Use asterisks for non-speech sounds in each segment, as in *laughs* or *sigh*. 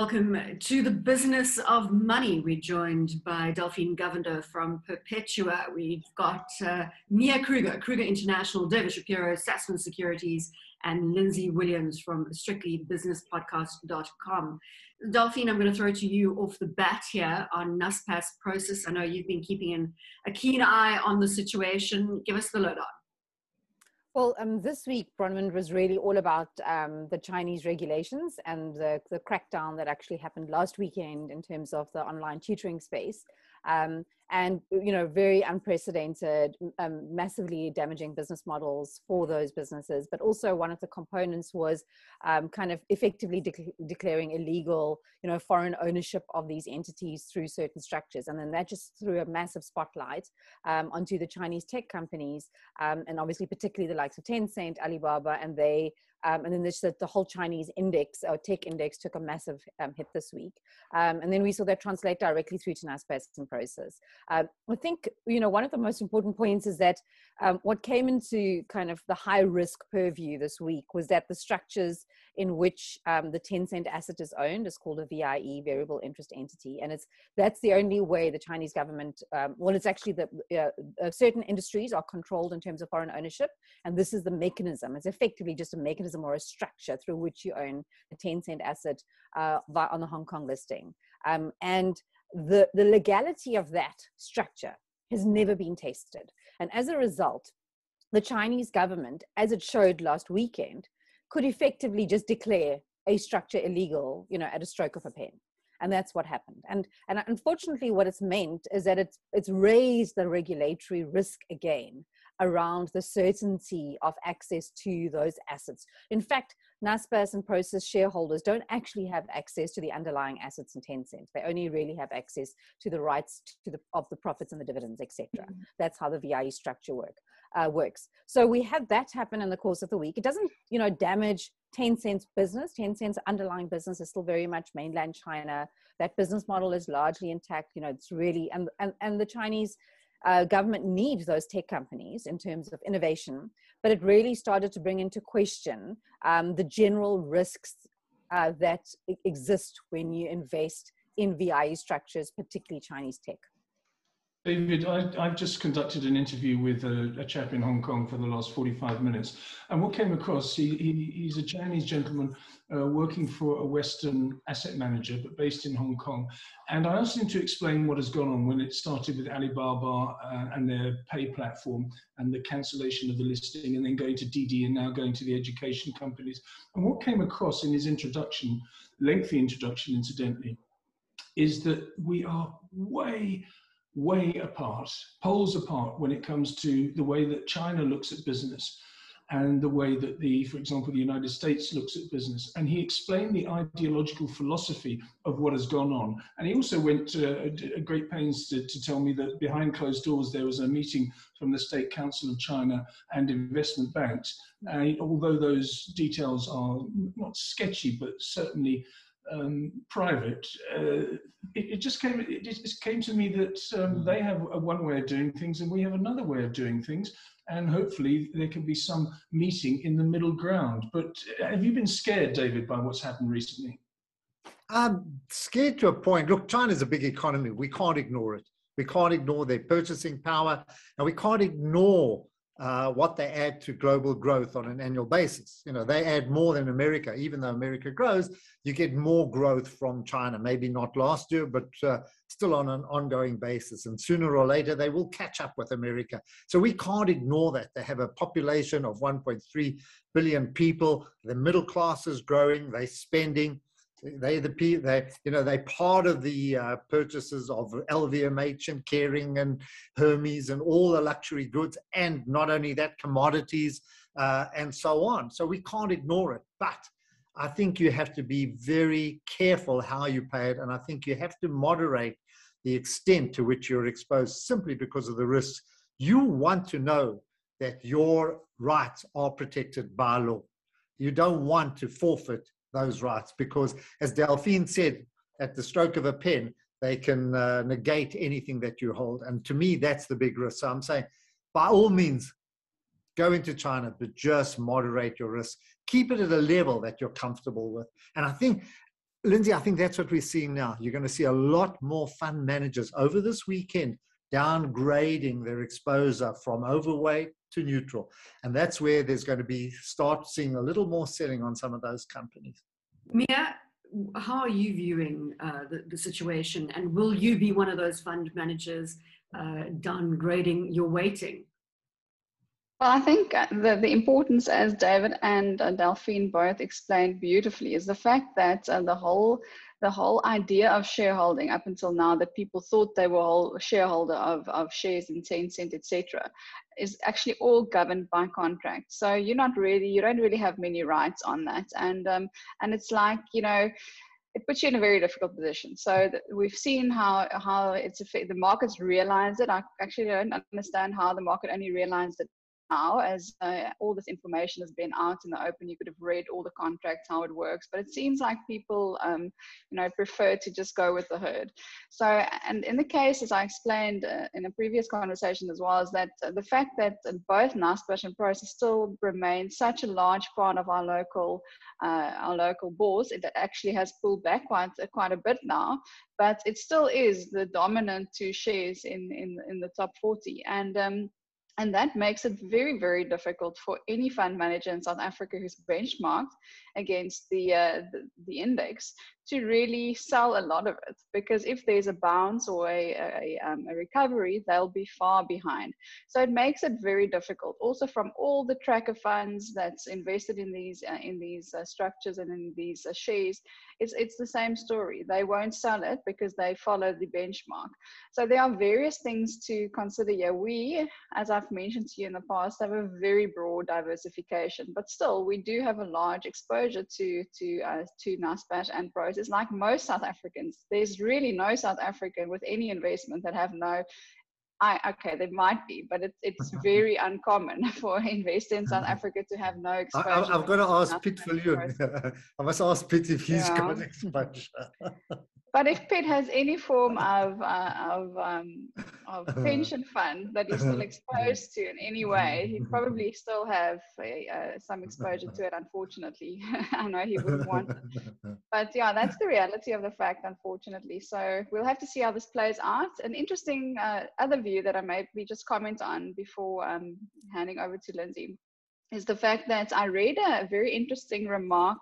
Welcome to the business of money. We're joined by Delphine Govender from Perpetua. We've got uh, Mia Kruger, Kruger International, David Shapiro, Sasfin Securities, and Lindsay Williams from strictlybusinesspodcast.com. Delphine, I'm going to throw to you off the bat here on Naspers Prosus. I know you've been keeping an, a keen eye on the situation. Give us the lowdown. Well, um, this week, Bronwyn was really all about um, the Chinese regulations and the, the crackdown that actually happened last weekend in terms of the online tutoring space. Um, and you know very unprecedented um, massively damaging business models for those businesses but also one of the components was um, kind of effectively de- declaring illegal you know foreign ownership of these entities through certain structures and then that just threw a massive spotlight um, onto the chinese tech companies um, and obviously particularly the likes of tencent alibaba and they um, and then this, the, whole Chinese index or tech index took a massive um, hit this week. Um, and then we saw that translate directly through to Naspers and Prosus. Um, I think, you know, one of the most important points is that um, what came into kind of the high risk purview this week was that the structures in which um, the Tencent asset is owned is called a VIE, variable interest entity. And it's that's the only way the Chinese government, well, it's actually that uh, uh, certain industries are controlled in terms of foreign ownership. And this is the mechanism. It's effectively just a mechanism or a structure through which you own a Tencent asset uh, on the Hong Kong listing. Um, and the, the legality of that structure has never been tested. And as a result, the Chinese government, as it showed last weekend, could effectively just declare a structure illegal, you know, at a stroke of a pen. And that's what happened. And and unfortunately, what it's meant is that it's it's raised the regulatory risk again around the certainty of access to those assets. In fact, Naspers and Prosus shareholders don't actually have access to the underlying assets in Tencent. They only really have access to the rights to the, of the profits and the dividends, etc. Mm-hmm. That's how the VIE structure work uh, works. So we had that happen in the course of the week. It doesn't, you know, damage Tencent's business. Tencent's underlying business is still very much mainland China. That business model is largely intact. You know, it's really and and and the Chinese uh, government needs those tech companies in terms of innovation, but it really started to bring into question um, the general risks uh, that exist when you invest in VIE structures, particularly Chinese tech. David, I, have just conducted an interview with a, a, chap in Hong Kong for the last 45 minutes. And what came across, he, he, he's a Chinese gentleman uh, working for a Western asset manager, but based in Hong Kong. And I asked him to explain what has gone on when it started with Alibaba uh, and their pay platform and the cancellation of the listing, and then going to Didi and now going to the education companies. And what came across in his introduction, lengthy introduction incidentally, is that we are way way apart, poles apart when it comes to the way that China looks at business and the way that the, for example, the United States looks at business. And he explained the ideological philosophy of what has gone on. And he also went to a great pains to, to tell me that behind closed doors there was a meeting from the State Council of China and investment banks. And although those details are not sketchy, but certainly um, private, uh, it, it, just came. It just came to me that um, mm. they have a, one way of doing things, and we have another way of doing things, and hopefully there can be some meeting in the middle ground. But uh, have you been scared, David, by what's happened recently? I'm scared to a point. Look, China's a big economy. We can't ignore it. We can't ignore their purchasing power, and we can't ignore uh, what they add to global growth on an annual basis. You know, they add more than America. Even though America grows, you get more growth from China. Maybe not last year, but uh, still on an ongoing basis. And sooner or later, they will catch up with America. So we can't ignore that. They have a population of 1.3 billion people. The middle class is growing. They're spending they the they you know they part of the uh, purchases of LVMH and Kering and Hermes and all the luxury goods, and not only that, commodities uh, and so on. So we can't ignore it, but I think you have to be very careful how you pay it, and I think you have to moderate the extent to which you're exposed simply because of the risks. You want to know that your rights are protected by law. You don't want to forfeit those rights because, as Delphine said, at the stroke of a pen, they can uh, negate anything that you hold. And to me, that's the big risk. So I'm saying, by all means, go into China, but just moderate your risk. Keep it at a level that you're comfortable with. And I think Lindsay, I think that's what we're seeing now. You're going to see a lot more fund managers over this weekend downgrading their exposure from overweight to neutral. And that's where there's going to be start seeing a little more selling on some of those companies. Mia, how are you viewing uh, the, the, situation? And will you be one of those fund managers uh, downgrading your weighting? Well, I think uh, the, the importance, as David and uh, Delphine both explained beautifully, is the fact that uh, the whole the whole idea of shareholding up until now that people thought they were all shareholder of, of shares in Tencent, etc., is actually all governed by contract. So you're not really, you don't really have many rights on that. And um, and it's like, you know, it puts you in a very difficult position. So we've seen how how it's the markets realize it. I actually don't understand how the market only realized it now as uh, all this information has been out in the open you could have read all the contracts how it works but it seems like people um, you know prefer to just go with the herd. So and in the case as i explained uh, in a previous conversation as well is that uh, the fact that both naspers and prosus still remain such a large part of our local uh, our local bourse it actually has pulled back quite quite a bit now but it still is the dominant two shares in in, in the top 40 and um, and that makes it very, very difficult for any fund manager in South Africa who's benchmarked against the, uh, the, the, index to really sell a lot of it because if there's a bounce or a, a, um, a, recovery they'll be far behind. So it makes it very difficult. Also from all the tracker funds that's invested in these uh, in these uh, structures and in these uh, shares it's it's the same story. They won't sell it because they follow the benchmark. So there are various things to consider. Here we as i've mentioned to you in the past have a very broad diversification but still we do have a large exposure to to uh, to Naspers and Prosus is like most South Africans. There's really no South African with any investment that have no. I, okay, there might be, but it, it's *laughs* very uncommon *laughs* for investors in South Africa to have no exposure. I, am going to ask Piet Viljoen. *laughs* I must ask Piet if he's yeah. got exposure. But if Piet has any form of uh, of, um, of *laughs* pension fund that he's still exposed to in any way, he probably still have a, uh, some exposure to it. Unfortunately, *laughs* I know he wouldn't want it. But yeah, that's the reality of the fact. Unfortunately, so we'll have to see how this plays out. An interesting uh, other view that I maybe just comment on before um, handing over to Lindsay is the fact that I read a very interesting remark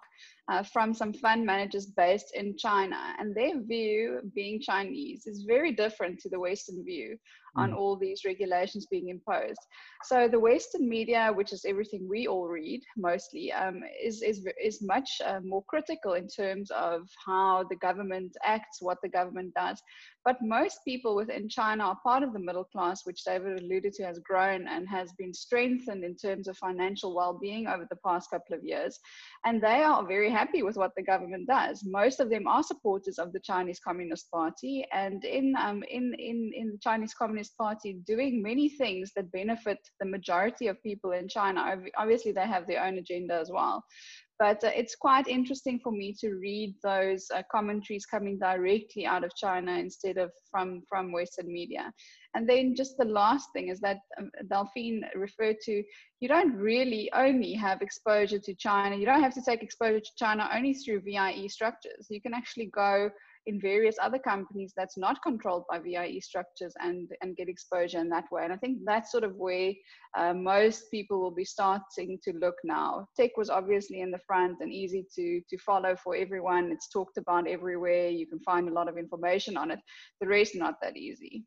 uh, from some fund managers based in China. And their view, being Chinese, is very different to the Western view on mm. all these regulations being imposed. So the Western media, which is everything we all read mostly, um, is, is, is much uh, more critical in terms of how the government acts, what the government does. But most people within China are part of the middle class, which David alluded to has grown and has been strengthened in terms of financial well-being over the past couple of years. And they are very happy with what the government does. Most of them are supporters of the Chinese Communist Party. And in, um, in, in, in the Chinese Communist Party, doing many things that benefit the majority of people in China. Obviously, they have their own agenda as well but uh, it's quite interesting for me to read those uh, commentaries coming directly out of China instead of from from Western media. And then just the last thing is that um, Delphine referred to, you don't really only have exposure to China. You don't have to take exposure to China only through VIE structures. You can actually go in various other companies that's not controlled by VIE structures and, and get exposure in that way. And I think that's sort of where uh, most people will be starting to look now. Tech was obviously in the front and easy to, to follow for everyone. It's talked about everywhere. You can find a lot of information on it. The rest, not that easy.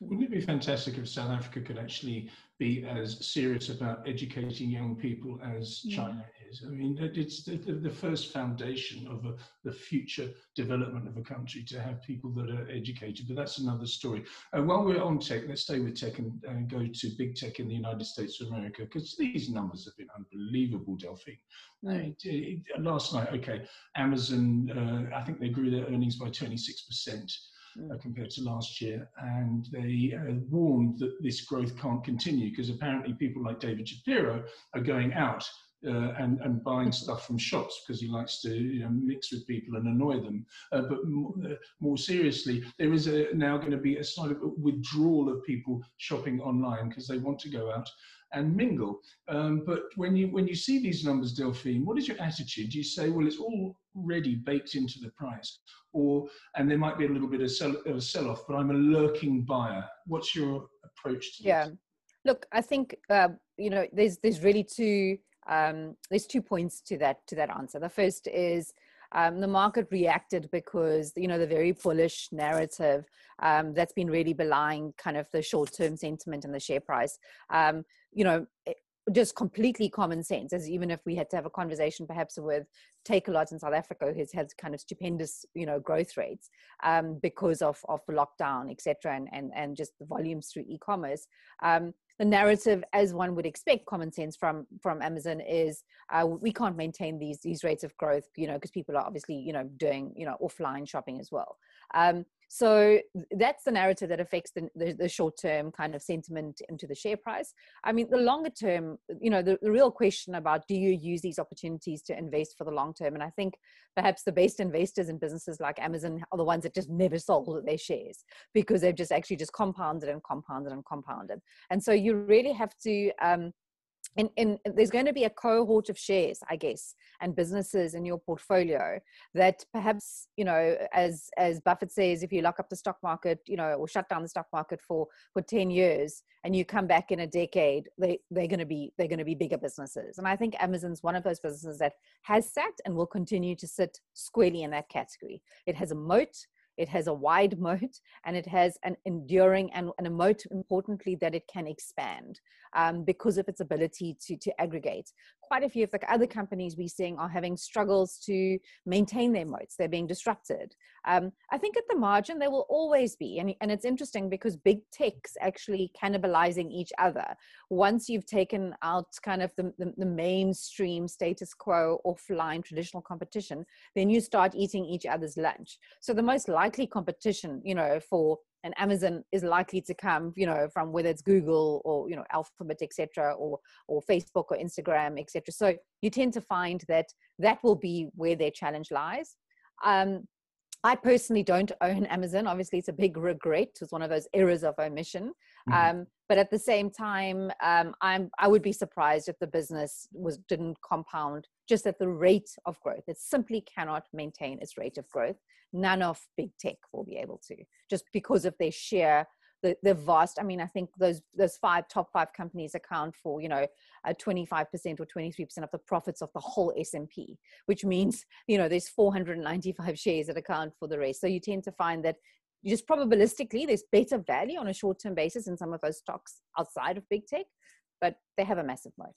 Wouldn't it be fantastic if South Africa could actually be as serious about educating young people as China is? I mean, it's the, the first foundation of a, the future development of a country to have people that are educated, but that's another story. Uh, while we're on tech, let's stay with tech and, and go to big tech in the United States of America, because these numbers have been unbelievable, Delphine. Uh, last night, okay, Amazon, uh, I think they grew their earnings by 26% uh, compared to last year. And they uh, warned that this growth can't continue because apparently people like David Shapiro are going out uh, and, and buying *laughs* stuff from shops because he likes to you know, mix with people and annoy them. Uh, but more, uh, more seriously, there is a, now going to be a sort of withdrawal of people shopping online because they want to go out and mingle. Um, but when you when you see these numbers, Delphine, what is your attitude? Do you say, well, it's already baked into the price, or and there might be a little bit of, sell, of a sell-off, but I'm a lurking buyer. What's your approach to yeah. this? Look, I think uh, you know there's there's really two um, there's two points to that to that answer. The first is um, the market reacted because you know the very bullish narrative um, that's been really belying kind of the short-term sentiment and the share price. Um, you know, just completely common sense. As even if we had to have a conversation, perhaps with Takealot in South Africa, who's had kind of stupendous, you know, growth rates um, because of of the lockdown, etc., and and and just the volumes through e-commerce. Um, the narrative, as one would expect, common sense from from Amazon is uh, we can't maintain these these rates of growth, you know, because people are obviously you know doing you know offline shopping as well. Um, so that's the narrative that affects the, the, the, short term kind of sentiment into the share price. I mean, the longer term, you know, the, the real question about do you use these opportunities to invest for the long term? And I think perhaps the best investors in businesses like Amazon are the ones that just never sold their shares because they've just actually just compounded and compounded and compounded. And so you really have to um, and, and there's going to be a cohort of shares i guess and businesses in your portfolio that perhaps you know as as buffett says if you lock up the stock market you know or shut down the stock market for for 10 years and you come back in a decade they they're going to be they're going to be bigger businesses. And i think amazon's one of those businesses that has sat and will continue to sit squarely in that category. It has a moat it has a wide *laughs* moat and it has an enduring and, and a moat importantly that it can expand um, because of its ability to, to aggregate quite a few of the other companies we're seeing are having struggles to maintain their moats. They're being disrupted. Um, i think at the margin there will always be and, and it's interesting because big tech's actually cannibalizing each other. Once you've taken out kind of the, the, the mainstream status quo offline traditional competition then you start eating each other's lunch. So the most likely likely competition, you know, for an Amazon is likely to come, you know, from whether it's Google or you know Alphabet, etc., or or Facebook or Instagram, etc. So you tend to find that that will be where their challenge lies. Um, I personally don't own Amazon. Obviously, it's a big regret. It's one of those errors of omission. Mm-hmm. Um, but at the same time, um, I'm I would be surprised if the business was didn't compound just at the rate of growth. It simply cannot maintain its rate of growth. None of big tech will be able to, just because of their sheer the, the vast i mean i think those those five top five companies account for you know uh, 25% or 23% of the profits of the whole s&p which means you know there's 495 shares that account for the rest so you tend to find that just probabilistically there's better value on a short-term basis in some of those stocks outside of big tech but they have a massive moat.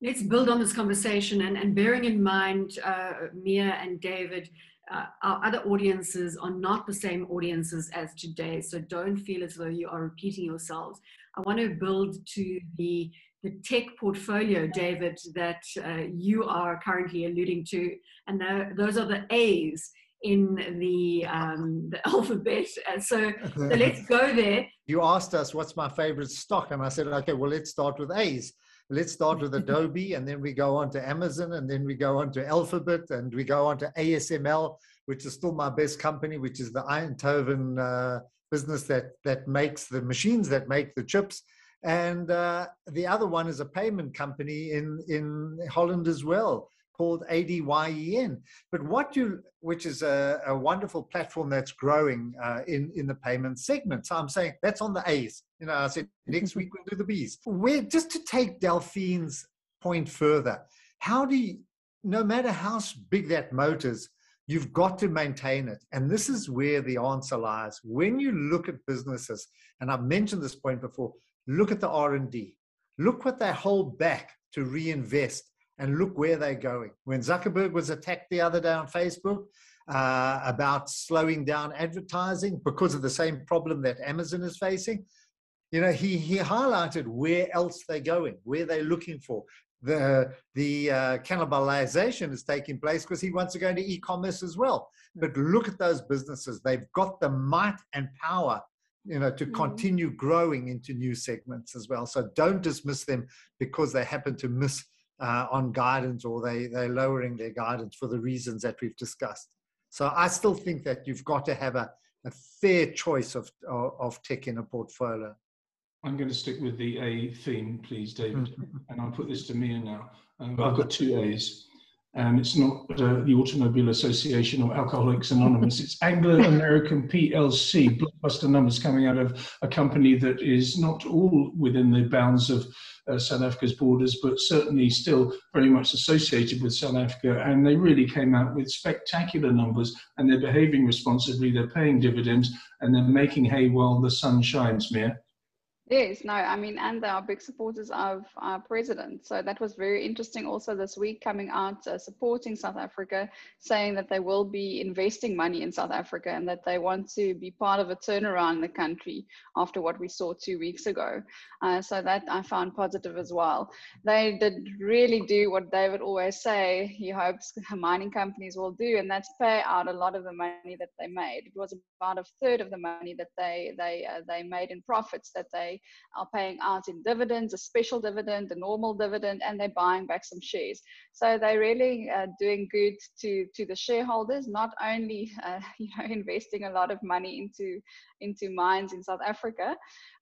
Let's build on this conversation and, and bearing in mind uh, mia and david uh, our other audiences are not the same audiences as today so don't feel as though you are repeating yourselves. I want to build to the the tech portfolio david that uh, you are currently alluding to and those are the a's in the um, the *laughs* alphabet. Uh, so, so *laughs* let's go there. You asked us what's my favorite stock, and I said, okay, well, let's start with A's. Let's start with Adobe, and then we go on to Amazon, and then we go on to Alphabet, and we go on to ASML, which is still my best company, which is the Eindhoven uh, business that that makes the machines that make the chips. And uh, the other one is a payment company in in Holland as well called ADYEN. But what you, which is a, a wonderful platform that's growing uh, in, in the payment segment. So I'm saying that's on the A's. You know, I said next week we'll do the B's. Where, just to take Delphine's point further, how do you, no matter how big that moat is, you've got to maintain it. And this is where the answer lies. When you look at businesses, and I've mentioned this point before, look at the R&D. Look what they hold back to reinvest and look where they're going. When Zuckerberg was attacked the other day on Facebook uh, about slowing down advertising because of the same problem that Amazon is facing, you know, he, he highlighted where else they're going, where they're looking for. The, the uh, cannibalization is taking place because he wants to go into e-commerce as well. But look at those businesses. They've got the might and power you know, to mm-hmm. continue growing into new segments as well. So don't dismiss them because they happen to miss uh, on guidance or they, they're lowering their guidance for the reasons that we've discussed. So I still think that you've got to have a, a fair choice of, of, of tech in a portfolio. I'm going to stick with the A theme, please, David, and I'll put this to Mia now. Um, I've got two A's. And it's not uh, the Automobile Association or Alcoholics Anonymous. It's Anglo American PLC, blockbuster numbers coming out of a company that is not all within the bounds of uh, South Africa's borders, but certainly still very much associated with South Africa. And they really came out with spectacular numbers, and they're behaving responsibly, they're paying dividends, and they're making hay while the sun shines, Mia. Yes, no, I mean, and they are big supporters of our president. So that was very interesting also this week coming out uh, supporting South Africa, saying that they will be investing money in South Africa and that they want to be part of a turnaround in the country after what we saw two weeks ago. Uh, so that I found positive as well. They did really do what David always say he hopes *laughs* mining companies will do, and that's pay out a lot of the money that they made. It was about a third of the money that they they uh, they made in profits that they are paying out in dividends, a special dividend, a normal dividend, and they're buying back some shares. So they're really uh, doing good to to the shareholders, not only *laughs* uh, you know investing a lot of money into into mines in South Africa,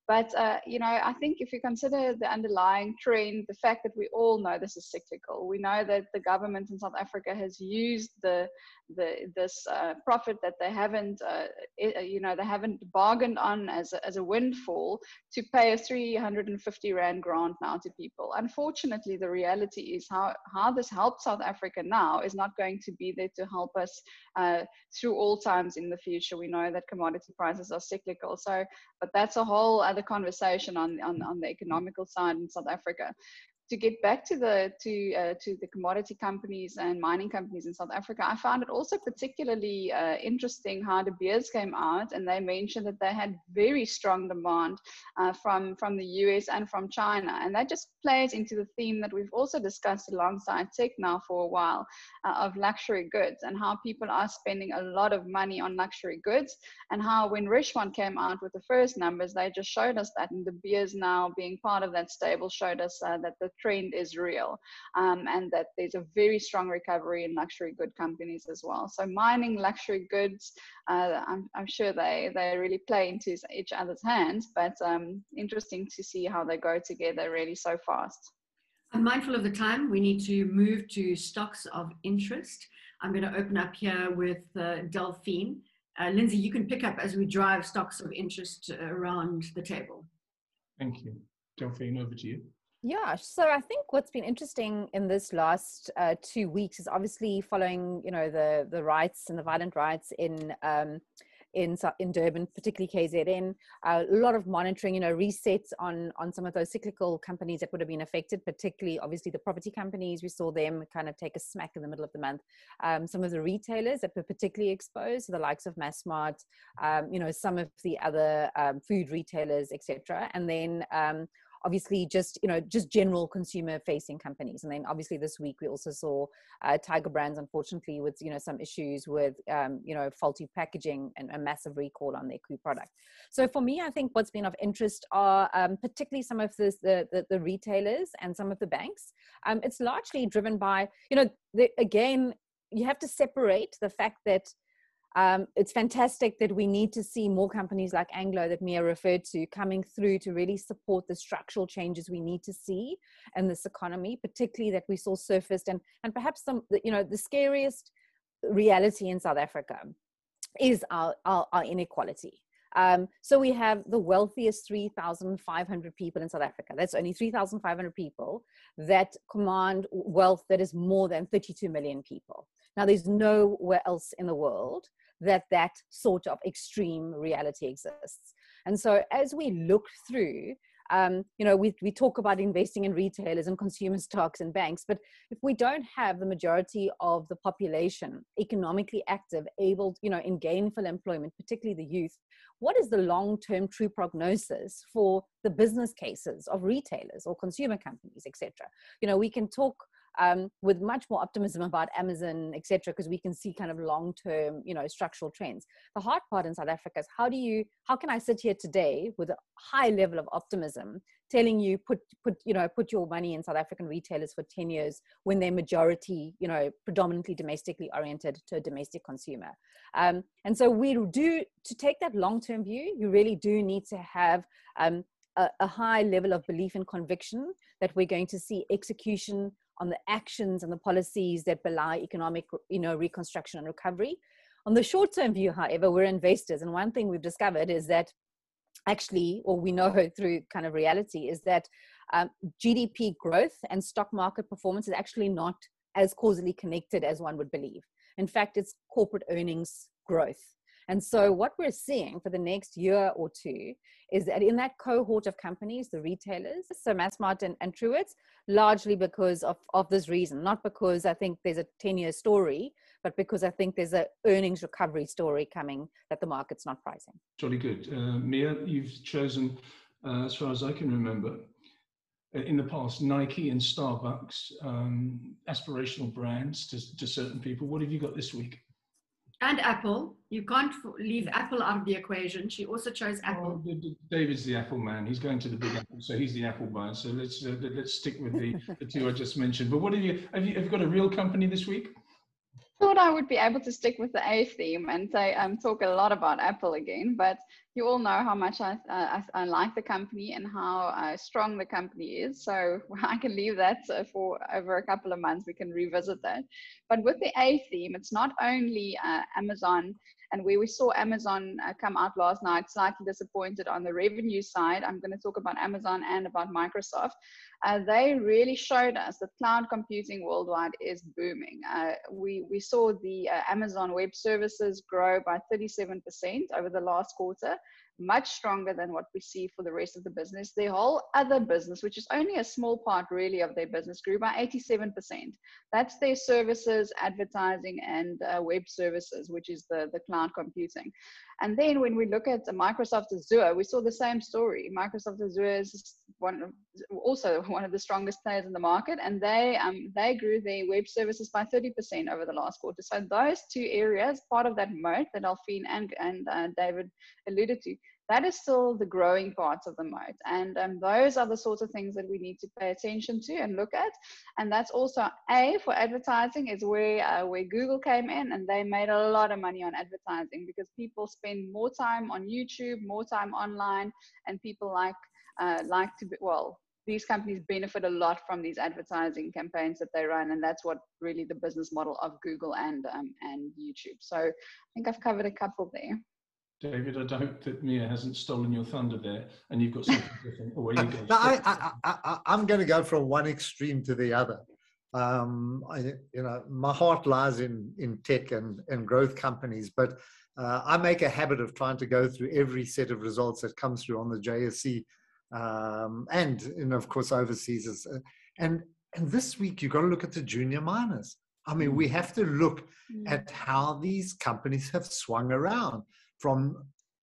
but uh, you know, I think if you consider the underlying trend, the fact that we all know this is cyclical, we know that the government in South Africa has used the the this uh, profit that they haven't, uh, uh, you know, they haven't bargained on as a, as a windfall to pay a 350 rand grant now to people. Unfortunately, the reality is how how this helps South Africa now is not going to be there to help us uh, through all times in the future. We know that commodity prices are cyclical, so but that's a whole other conversation on, on, on the economical side in South Africa to get back to the to uh, to the commodity companies and mining companies in South Africa, I found it also particularly uh, interesting how De Beers came out and they mentioned that they had very strong demand uh, from from the US and from China, and that just plays into the theme that we've also discussed alongside Tech now for a while uh, of luxury goods and how people are spending a lot of money on luxury goods, and how when Richemont came out with the first numbers, they just showed us that, and De Beers now being part of that stable showed us uh, that the trend is real um, and that there's a very strong recovery in luxury good companies as well. So mining luxury goods, uh, I'm, I'm, sure they, they really play into each other's hands, but um, interesting to see how they go together really so fast. I'm mindful of the time. We need to move to stocks of interest. I'm going to open up here with uh, Delphine. Uh, Lindsay, you can pick up as we drive stocks of interest around the table. Thank you. Delphine, over to you. Yeah, so I think what's been interesting in this last uh, two weeks is obviously following, you know, the the riots and the violent riots in um, in in Durban, particularly KZN. A lot of monitoring, you know, resets on on some of those cyclical companies that would have been affected, particularly obviously the property companies. We saw them kind of take a smack in the middle of the month. Um, some of the retailers that were particularly exposed, the likes of Massmart, um, you know, some of the other um, food retailers, etc. And then um, obviously just you know just general consumer facing companies. And then obviously this week we also saw uh, tiger brands unfortunately with you know some issues with um, you know faulty packaging and a massive recall on their key product. So for me i think what's been of interest are um, particularly some of this, the, the, the retailers and some of the banks. Um, it's largely driven by you know the, again you have to separate the fact that um, it's fantastic that we need to see more companies like Anglo that Mia referred to coming through to really support the structural changes we need to see in this economy, particularly that we saw surfaced and and perhaps some you know the scariest reality in South Africa is our our, our inequality. Um, so we have the wealthiest 3,500 people in South Africa. That's only 3,500 people that command wealth that is more than 32 million people. Now, there's nowhere else in the world that that sort of extreme reality exists. And so as we look through, um, you know, we, we talk about investing in retailers and consumer stocks and banks, but if we don't have the majority of the population economically active, able, you know, in gainful employment, particularly the youth, what is the long-term true prognosis for the business cases of retailers or consumer companies, etc.? You know, we can talk um, with much more optimism about Amazon, etc., because we can see kind of long-term, you know, structural trends. The hard part in South Africa is how do you, how can I sit here today with a high level of optimism, telling you put put you know put your money in South African retailers for ten years when they're majority, you know, predominantly domestically oriented to a domestic consumer. Um, and so we do to take that long-term view. You really do need to have um, a, a high level of belief and conviction that we're going to see execution on the actions and the policies that belie economic, you know, reconstruction and recovery. On the short term view, however, we're investors. And one thing we've discovered is that actually, or we know *laughs* through kind of reality, is that um, GDP growth and stock market performance is actually not as causally connected as one would believe. In fact, it's corporate earnings growth. And so, what we're seeing for the next year or two is that in that cohort of companies, the retailers, so Massmart and, and Truworths, largely because of, of this reason, not because I think there's a 10 year story, but because I think there's a earnings recovery story coming that the market's not pricing. Jolly good. Uh, Mia, you've chosen, uh, as far as I can remember, uh, in the past, Nike and Starbucks, um, aspirational brands to, to certain people. What have you got this week? And Apple. You can't leave Apple out of the equation. She also chose Apple. Oh, David's the Apple man. He's going to the big Apple, so he's the Apple buyer. So let's uh, let's stick with the, the two I just mentioned. But what have you have you have you got a real company this week? Thought I would be able to stick with the A theme and say um, talk a lot about Apple again, but you all know how much I, uh, I, I, like the company and how uh, strong the company is. So *laughs* I can leave that uh, for over a couple of months. We can revisit that. But with the A theme, it's not only uh, Amazon and where we saw Amazon uh, come out last night, slightly disappointed on the revenue side. I'm going to talk about Amazon and about Microsoft. Uh, they really showed us that cloud computing worldwide is booming. Uh, we, we saw the uh, Amazon Web Services grow by 37% over the last quarter much stronger than what we see for the rest of the business. Their whole other business, which is only a small part really of their business, grew by 87%. That's their services, advertising, and uh, web services, which is the, the cloud computing. And then when we look at Microsoft Azure, we saw the same story. Microsoft Azure is one of, also *laughs* one of the strongest players in the market, and they um, they grew their web services by 30% over the last quarter. So those two areas, part of that moat that Delphine and and uh, David alluded to, that is still the growing parts of the moat. And um, those are the sorts of things that we need to pay attention to and look at. And that's also A for advertising is where, uh, where Google came in and they made a lot of money on advertising because people spend more time on YouTube, more time online, and people like, uh, like to be, well, these companies benefit a lot from these advertising campaigns that they run, and that's what really the business model of Google and um, and YouTube. So I think I've covered a couple there. David, I hope that Mia hasn't stolen your thunder there and you've got something different. Away you go. *laughs* no, I, I, I, am going to go from one extreme to the other. Um, I, you know, my heart lies in, in tech and, and growth companies, but uh, I make a habit of trying to go through every set of results that comes through on the JSE um, and, and, of course, overseas. As, uh, and, and this week, you've got to look at the junior miners. I mean, we have to look mm. at how these companies have swung around from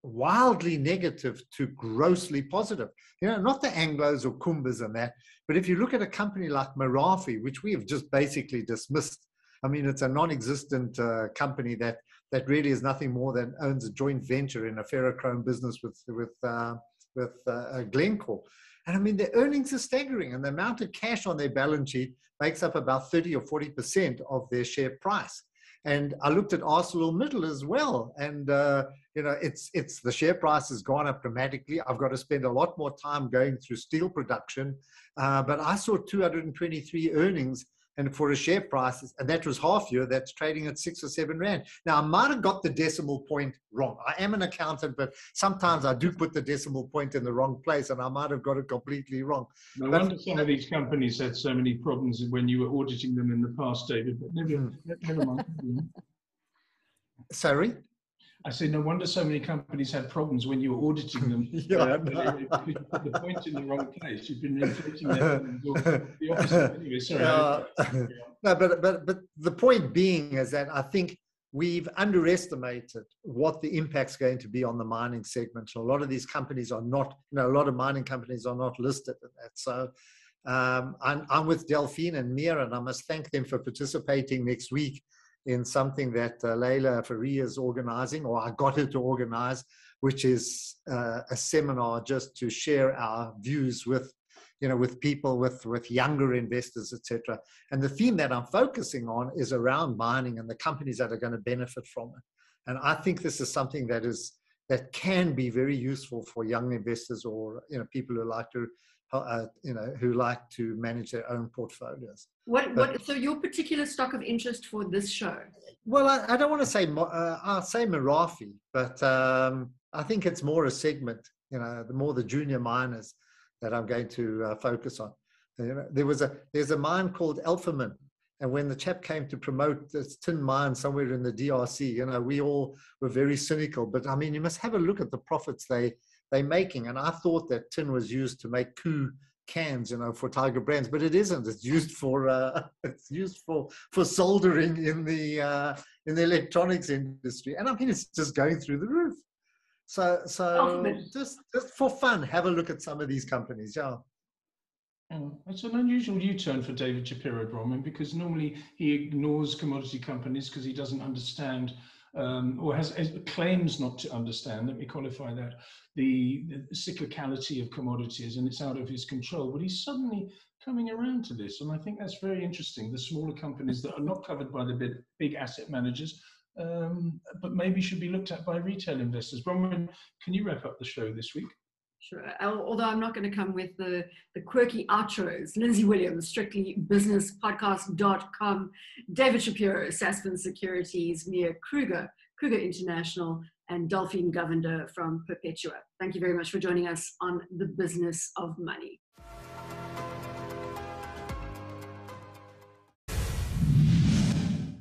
wildly negative to grossly positive. You know, not the Anglos or Kumba's and that, but if you look at a company like Merafe, which we have just basically dismissed, I mean, it's a non-existent uh, company that that really is nothing more than owns a joint venture in a ferrochrome business with with uh, with uh, Glencore. And I mean, their earnings are staggering, and the amount of cash on their balance sheet makes up about 30 or 40 percent of their share price. And I looked at ArcelorMittal as well, and uh, you know, it's it's the share price has gone up dramatically. I've got to spend a lot more time going through steel production, uh, but I saw 223 earnings and for a share price, and that was half year, that's trading at six or seven rand. Now, I might have got the decimal point wrong. I am an accountant, but sometimes I do put the decimal point in the wrong place, and I might have got it completely wrong. No but, wonder some of these companies had so many problems when you were auditing them in the past, David. But never, hmm. never mind. Sorry? I say, no wonder so many companies had problems when you were auditing them. *laughs* yeah, uh, you put the point in the wrong place. You've been inflating *laughs* the opposite. Anyway, sorry. Uh, *laughs* no, but, but, but the point being is that I think we've underestimated what the impact's going to be on the mining segment. A lot of these companies are not, you know, a lot of mining companies are not listed in that. So um, I'm, I'm with Delphine and Mia, and I must thank them for participating next week in something that uh, Leila Faria is organizing, or I got her to organize, which is uh, a seminar just to share our views with, you know, with people, with, with younger investors, etc. And the theme that I'm focusing on is around mining and the companies that are going to benefit from it. And I think this is something that is that can be very useful for young investors or you know people who like to uh, you know, who like to manage their own portfolios. What, what, so your particular stock of interest for this show? Well, I, I don't want to say, uh, I'll say Merafe, but um, I think it's more a segment, you know, the more the junior miners that I'm going to uh, focus on. You know, there was a, there's a mine called Alphamin. And when the chap came to promote this tin mine somewhere in the DRC, you know, we all were very cynical. But I mean, you must have a look at the profits they they're making. And I thought that tin was used to make Koo cans, you know, for Tiger brands, but it isn't. It's used for uh, *laughs* it's used for for soldering in the uh, in the electronics industry. And I mean, it's just going through the roof. So so just just for fun, have a look at some of these companies. Yeah. Oh, it's an unusual U-turn for David Shapiro Bronwyn because normally he ignores commodity companies because he doesn't understand um, or has, has, claims not to understand. Let me qualify that the, the, cyclicality of commodities and it's out of his control. But he's suddenly coming around to this, and I think that's very interesting. The smaller companies that are not covered by the big, big asset managers, um, but maybe should be looked at by retail investors. Bronwyn, can you wrap up the show this week? Sure. Uh, although I'm not going to come with the, the quirky outros. Lindsay Williams, strictly business podcast.com. David Shapiro, Sasfin Securities. Mia Kruger, Kruger International. And Delphine Govender from Perpetua. Thank you very much for joining us on the business of money.